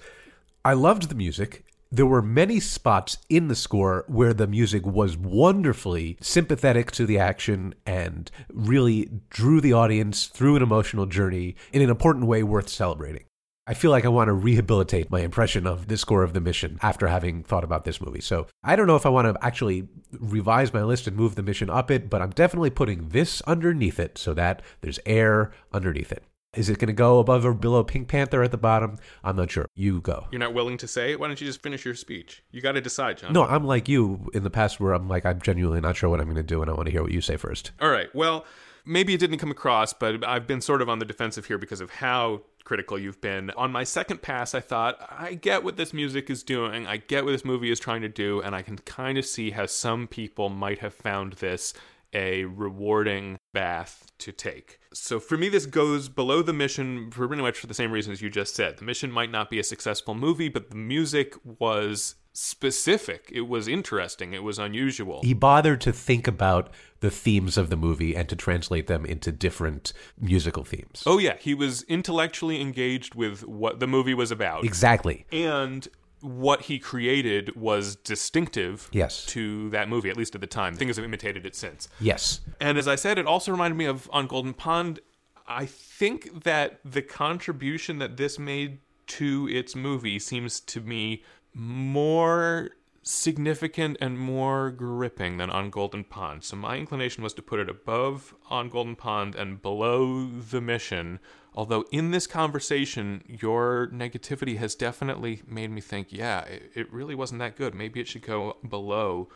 I loved the music. There were many spots in the score where the music was wonderfully sympathetic to the action and really drew the audience through an emotional journey in an important way worth celebrating. I feel like I want to rehabilitate my impression of the score of the mission after having thought about this movie. So I don't know if I want to actually revise my list and move the mission up it, but I'm definitely putting this underneath it so that there's air underneath it. Is it going to go above or below Pink Panther at the bottom? I'm not sure. You go. You're not willing to say? Why don't you just finish your speech? You got to decide, John. No, I'm like you in the past where I'm like, I'm genuinely not sure what I'm going to do and I want to hear what you say first. All right. Well, maybe it didn't come across, but I've been sort of on the defensive here because of how critical you've been. On my second pass, I thought, I get what this music is doing. I get what this movie is trying to do, and I can kind of see how some people might have found this a rewarding bath to take. So for me, this goes below the mission for pretty much for the same reasons you just said. The mission might not be a successful movie, but the music was specific. It was interesting. It was unusual. He bothered to think about the themes of the movie and to translate them into different musical themes. Oh yeah, he was intellectually engaged with what the movie was about. Exactly. And what he created was distinctive Yes. to that movie, at least at the time. Things have imitated it since. Yes. And as I said, it also reminded me of On Golden Pond. I think that the contribution that this made to its movie seems to me more significant and more gripping than On Golden Pond. So my inclination was to put it above On Golden Pond and below The Mission. Although in this conversation, your negativity has definitely made me think, yeah, it, really wasn't that good. Maybe it should go below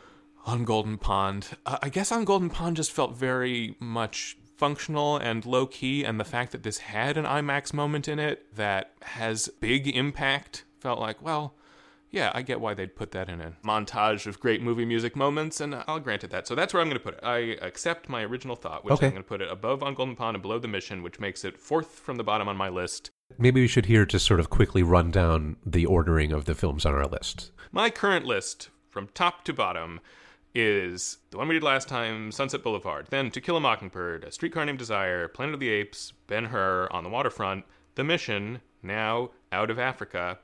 on Golden Pond. I guess on Golden Pond just felt very much functional and low key, and the fact that this had an IMAX moment in it that has big impact felt like, well, yeah, I get why they'd put that in a montage of great movie music moments, and I'll grant it that. So that's where I'm going to put it. I accept my original thought, which Okay. I'm going to put it above on Golden Pond and below the mission, which makes it fourth from the bottom on my list. Maybe we should here just sort of quickly run down the ordering of the films on our list. My current list, from top to bottom, is the one we did last time, Sunset Boulevard, then To Kill a Mockingbird, A Streetcar Named Desire, Planet of the Apes, Ben Hur, On the Waterfront, The Mission, now Out of Africa,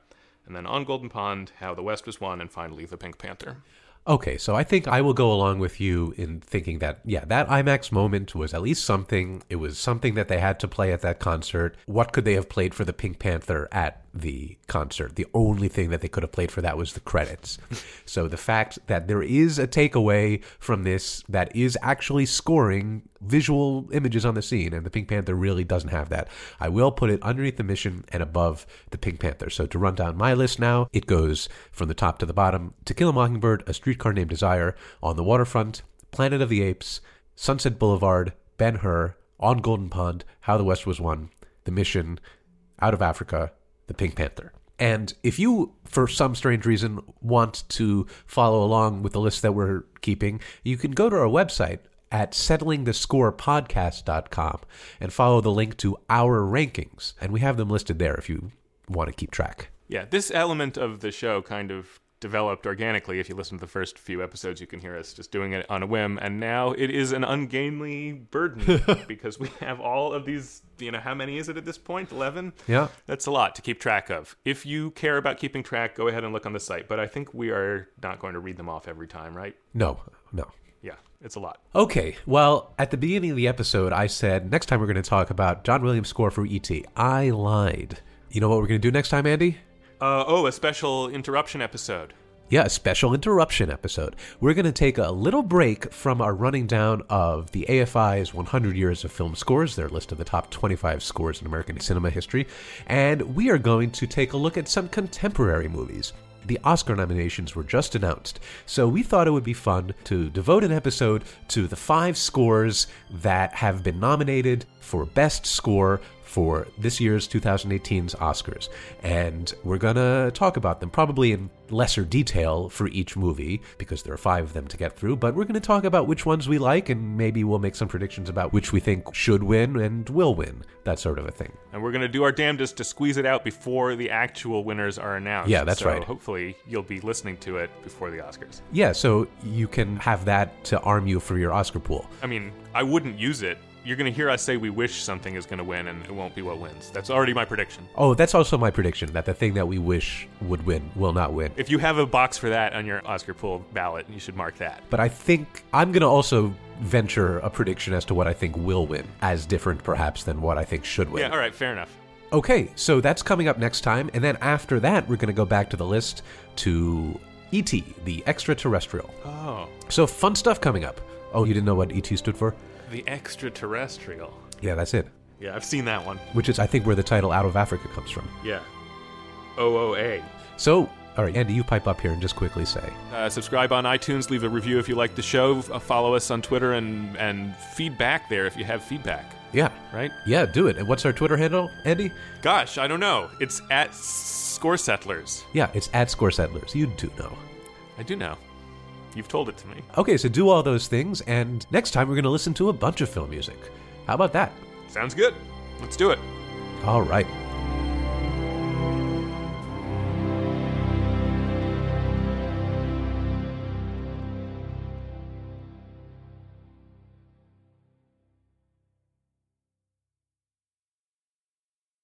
and then On Golden Pond, How the West Was Won, and finally The Pink Panther. Okay, so I think I will go along with you in thinking that, yeah, that IMAX moment was at least something. It was something that they had to play at that concert. What could they have played for the Pink Panther at the concert? The only thing that they could have played for that was the credits. so the fact that there is a takeaway from this that is actually scoring visual images on the scene, and the Pink Panther really doesn't have that. I will put it underneath the mission and above the Pink Panther. So to run down my list now, it goes from the top to the bottom To Kill a Mockingbird, A Streetcar Named Desire, On the Waterfront, Planet of the Apes, Sunset Boulevard, Ben Hur, On Golden Pond, How the West Was Won, The Mission, Out of Africa, The Pink Panther. And if you, for some strange reason, want to follow along with the list that we're keeping, you can go to our website at settlingthescorepodcast.com and follow the link to our rankings. And we have them listed there if you want to keep track. Yeah, this element of the show kind of developed organically. If you listen to the first few episodes, you can hear us just doing it on a whim. And now it is an ungainly burden because we have all of these. You know, how many is it at this point? 11? Yeah. That's a lot to keep track of. If you care about keeping track, go ahead and look on the site. But I think we are not going to read them off every time, right? No, no. Yeah, it's a lot. Okay, well, at the beginning of the episode, I said next time we're going to talk about John Williams' score for E.T. I lied. You know what we're going to do next time, Andy? Uh, oh, a special interruption episode. Yeah, a special interruption episode. We're going to take a little break from our running down of the AFI's 100 Years of Film Scores, their list of the top 25 scores in American cinema history, and we are going to take a look at some contemporary movies. The Oscar nominations were just announced, so we thought it would be fun to devote an episode to the five scores that have been nominated for Best Score for this year's 2018's Oscars. And we're going to talk about them probably in lesser detail for each movie because there are five of them to get through. But we're going to talk about which ones we like and maybe we'll make some predictions about which we think should win and will win, that sort of a thing. And we're going to do our damnedest to squeeze it out before the actual winners are announced. Yeah, that's So right. Hopefully, you'll be listening to it before the Oscars. Yeah, so you can have that to arm you for your Oscar pool. I mean, I wouldn't use it. You're going to hear us say we wish something is going to win, and it won't be what wins. That's already my prediction. Oh, that's also my prediction that the thing that we wish would win will not win. If you have a box for that on your Oscar pool ballot, you should mark that. But I think I'm going to also venture a prediction as to what I think will win, as different perhaps than what I think should win. Yeah, all right, fair enough. Okay, so that's coming up next time. And then after that, we're going to go back to the list to E.T., the extraterrestrial. Oh, So fun stuff coming up. Oh, you didn't know what E.T. stood for? The extraterrestrial. Yeah, that's it. Yeah, I've seen that one. Which is, I think, where the title Out of Africa comes from. Yeah. OOA. So, all right, Andy, you pipe up here and just quickly say. Uh, subscribe on iTunes, leave a review if you like the show, uh, follow us on Twitter, and, and feedback there if you have feedback. Yeah. Right? Yeah, do it. And what's our Twitter handle, Andy? Gosh, I don't know. It's at Score Settlers. Yeah, it's at Score Settlers. You do know. I do know. You've told it to me. Okay, so do all those things, and next time we're going to listen to a bunch of film music. How about that? Sounds good. Let's do it. All right.